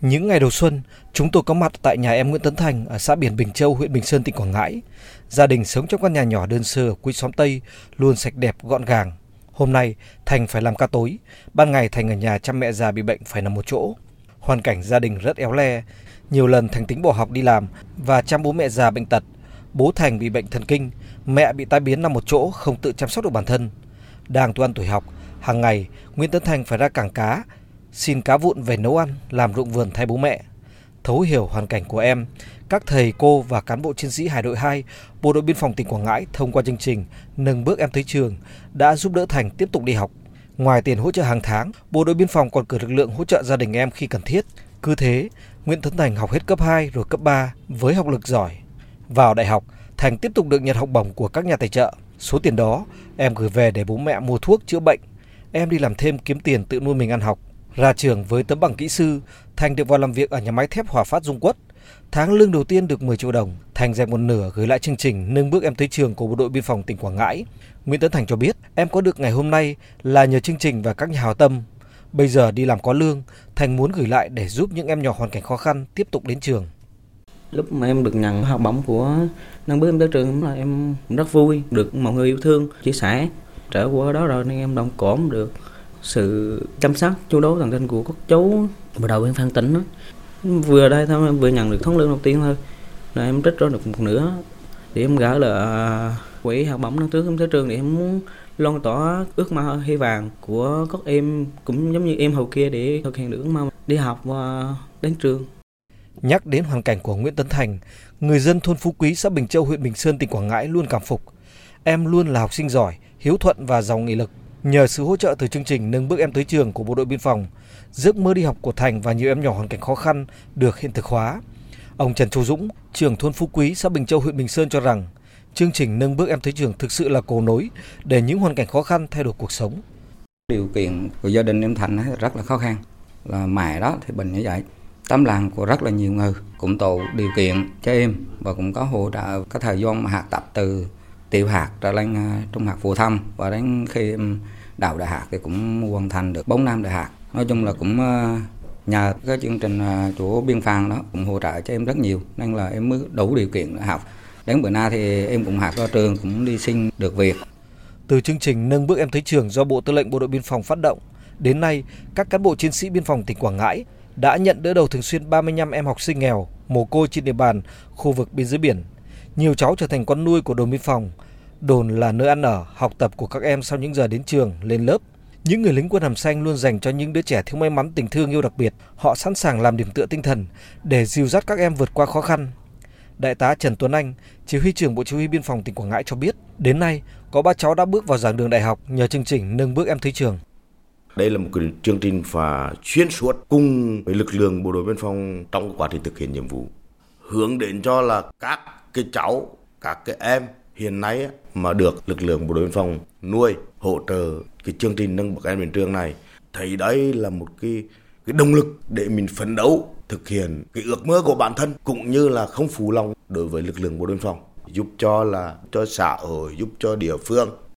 Những ngày đầu xuân, chúng tôi có mặt tại nhà em Nguyễn Tấn Thành ở xã Biển Bình Châu, huyện Bình Sơn, tỉnh Quảng Ngãi. Gia đình sống trong căn nhà nhỏ đơn sơ ở cuối xóm Tây, luôn sạch đẹp, gọn gàng. Hôm nay, Thành phải làm ca tối. Ban ngày Thành ở nhà chăm mẹ già bị bệnh phải nằm một chỗ. Hoàn cảnh gia đình rất éo le. Nhiều lần Thành tính bỏ học đi làm và chăm bố mẹ già bệnh tật. Bố Thành bị bệnh thần kinh, mẹ bị tai biến nằm một chỗ không tự chăm sóc được bản thân. Đang tu ăn tuổi học, hàng ngày Nguyễn Tấn Thành phải ra cảng cá, xin cá vụn về nấu ăn, làm ruộng vườn thay bố mẹ. Thấu hiểu hoàn cảnh của em, các thầy cô và cán bộ chiến sĩ Hải đội 2, Bộ đội biên phòng tỉnh Quảng Ngãi thông qua chương trình Nâng bước em tới trường đã giúp đỡ Thành tiếp tục đi học. Ngoài tiền hỗ trợ hàng tháng, Bộ đội biên phòng còn cử lực lượng hỗ trợ gia đình em khi cần thiết. Cứ thế, Nguyễn Tấn Thành học hết cấp 2 rồi cấp 3 với học lực giỏi. Vào đại học, Thành tiếp tục được nhận học bổng của các nhà tài trợ. Số tiền đó em gửi về để bố mẹ mua thuốc chữa bệnh. Em đi làm thêm kiếm tiền tự nuôi mình ăn học. Ra trường với tấm bằng kỹ sư, Thành được vào làm việc ở nhà máy thép Hòa Phát Dung Quất. Tháng lương đầu tiên được 10 triệu đồng, Thành dành một nửa gửi lại chương trình nâng bước em tới trường của Bộ đội Biên phòng tỉnh Quảng Ngãi. Nguyễn Tấn Thành cho biết, em có được ngày hôm nay là nhờ chương trình và các nhà hào tâm. Bây giờ đi làm có lương, Thành muốn gửi lại để giúp những em nhỏ hoàn cảnh khó khăn tiếp tục đến trường. Lúc mà em được nhận học bổng của nâng bước em tới trường là em rất vui, được mọi người yêu thương, chia sẻ. Trở qua đó rồi nên em đồng cổm được sự chăm sóc chú đáo tận tình của các chú bộ đầu biên phan tỉnh đó. vừa đây thôi vừa nhận được thống lương đầu tiên thôi là em trích ra được một nửa để em gửi là quỹ học bổng năm trước em tới trường để em muốn loan tỏa ước mơ hy vọng của các em cũng giống như em hầu kia để thực hiện được ước mơ đi học và đến trường Nhắc đến hoàn cảnh của Nguyễn Tấn Thành, người dân thôn Phú Quý, xã Bình Châu, huyện Bình Sơn, tỉnh Quảng Ngãi luôn cảm phục. Em luôn là học sinh giỏi, hiếu thuận và giàu nghị lực. Nhờ sự hỗ trợ từ chương trình nâng bước em tới trường của bộ đội biên phòng, giấc mơ đi học của Thành và nhiều em nhỏ hoàn cảnh khó khăn được hiện thực hóa. Ông Trần Châu Dũng, trưởng thôn Phú Quý, xã Bình Châu, huyện Bình Sơn cho rằng, chương trình nâng bước em tới trường thực sự là cầu nối để những hoàn cảnh khó khăn thay đổi cuộc sống. Điều kiện của gia đình em Thành rất là khó khăn, là mẹ đó thì bệnh như vậy. Tấm lòng của rất là nhiều người cũng tạo điều kiện cho em và cũng có hỗ trợ cái thời gian mà học tập từ tiểu học trở lên à, trung học phổ thông và đến khi em đào đại học thì cũng hoàn thành được 4 năm đại học nói chung là cũng à, nhờ cái chương trình à, của biên phòng đó cũng hỗ trợ cho em rất nhiều. Nên là em mới đủ điều kiện để học. Đến bữa nay thì em cũng học ra trường, cũng đi xin được việc. Từ chương trình nâng bước em tới trường do bộ tư lệnh bộ đội biên phòng phát động, đến nay các cán bộ chiến sĩ biên phòng tỉnh Quảng Ngãi đã nhận đỡ đầu thường xuyên 35 em học sinh nghèo, mồ côi trên địa bàn khu vực biên giới biển nhiều cháu trở thành con nuôi của đồn biên phòng Đồn là nơi ăn ở, học tập của các em sau những giờ đến trường, lên lớp. Những người lính quân hàm xanh luôn dành cho những đứa trẻ thiếu may mắn tình thương yêu đặc biệt. Họ sẵn sàng làm điểm tựa tinh thần để dìu dắt các em vượt qua khó khăn. Đại tá Trần Tuấn Anh, chỉ huy trưởng Bộ Chỉ huy Biên phòng tỉnh Quảng Ngãi cho biết, đến nay có ba cháu đã bước vào giảng đường đại học nhờ chương trình nâng bước em tới trường. Đây là một cái chương trình và xuyên suốt cùng với lực lượng bộ đội biên phòng trong quá trình thực hiện nhiệm vụ. Hướng đến cho là các cái cháu, các cái em hiện nay mà được lực lượng bộ đội biên phòng nuôi hỗ trợ cái chương trình nâng bậc em đến trường này thấy đấy là một cái cái động lực để mình phấn đấu thực hiện cái ước mơ của bản thân cũng như là không phụ lòng đối với lực lượng bộ đội biên phòng giúp cho là cho xã hội giúp cho địa phương.